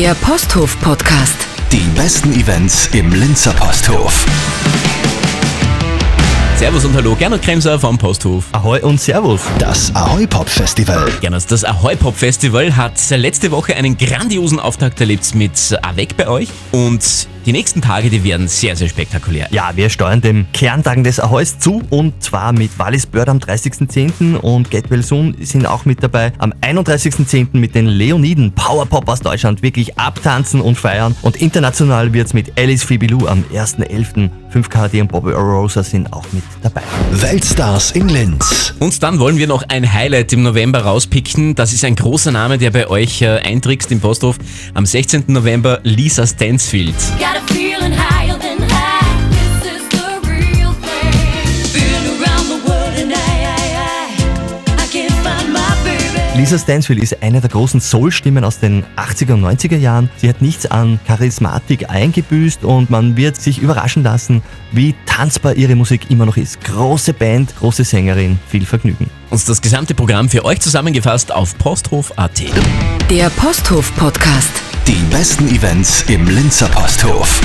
Der Posthof Podcast. Die besten Events im Linzer Posthof. Servus und Hallo, Gernot Kremser vom Posthof. Ahoi und Servus. Das Ahoi Pop Festival. Gernot, das Ahoy Pop Festival hat letzte Woche einen grandiosen Auftakt erlebt mit Avec bei euch und die nächsten Tage, die werden sehr, sehr spektakulär. Ja, wir steuern dem Kerntagen des Ahoys zu und zwar mit Wallis Bird am 30.10. und Get Well Soon sind auch mit dabei. Am 31.10. mit den Leoniden Powerpop aus Deutschland wirklich abtanzen und feiern und international wird's mit Alice Fibilou am 1.11. 5KD und Bobby Rosa sind auch mit dabei. Weltstars in Linz. Und dann wollen wir noch ein Highlight im November rauspicken. Das ist ein großer Name, der bei euch äh, eintrickst im Posthof. Am 16. November Lisa Stansfield. Got Lisa Stansfield ist eine der großen Soul-Stimmen aus den 80er und 90er Jahren. Sie hat nichts an Charismatik eingebüßt und man wird sich überraschen lassen, wie tanzbar ihre Musik immer noch ist. Große Band, große Sängerin, viel Vergnügen. Und das gesamte Programm für euch zusammengefasst auf posthof.at. Der Posthof Podcast. Die besten Events im Linzer Posthof.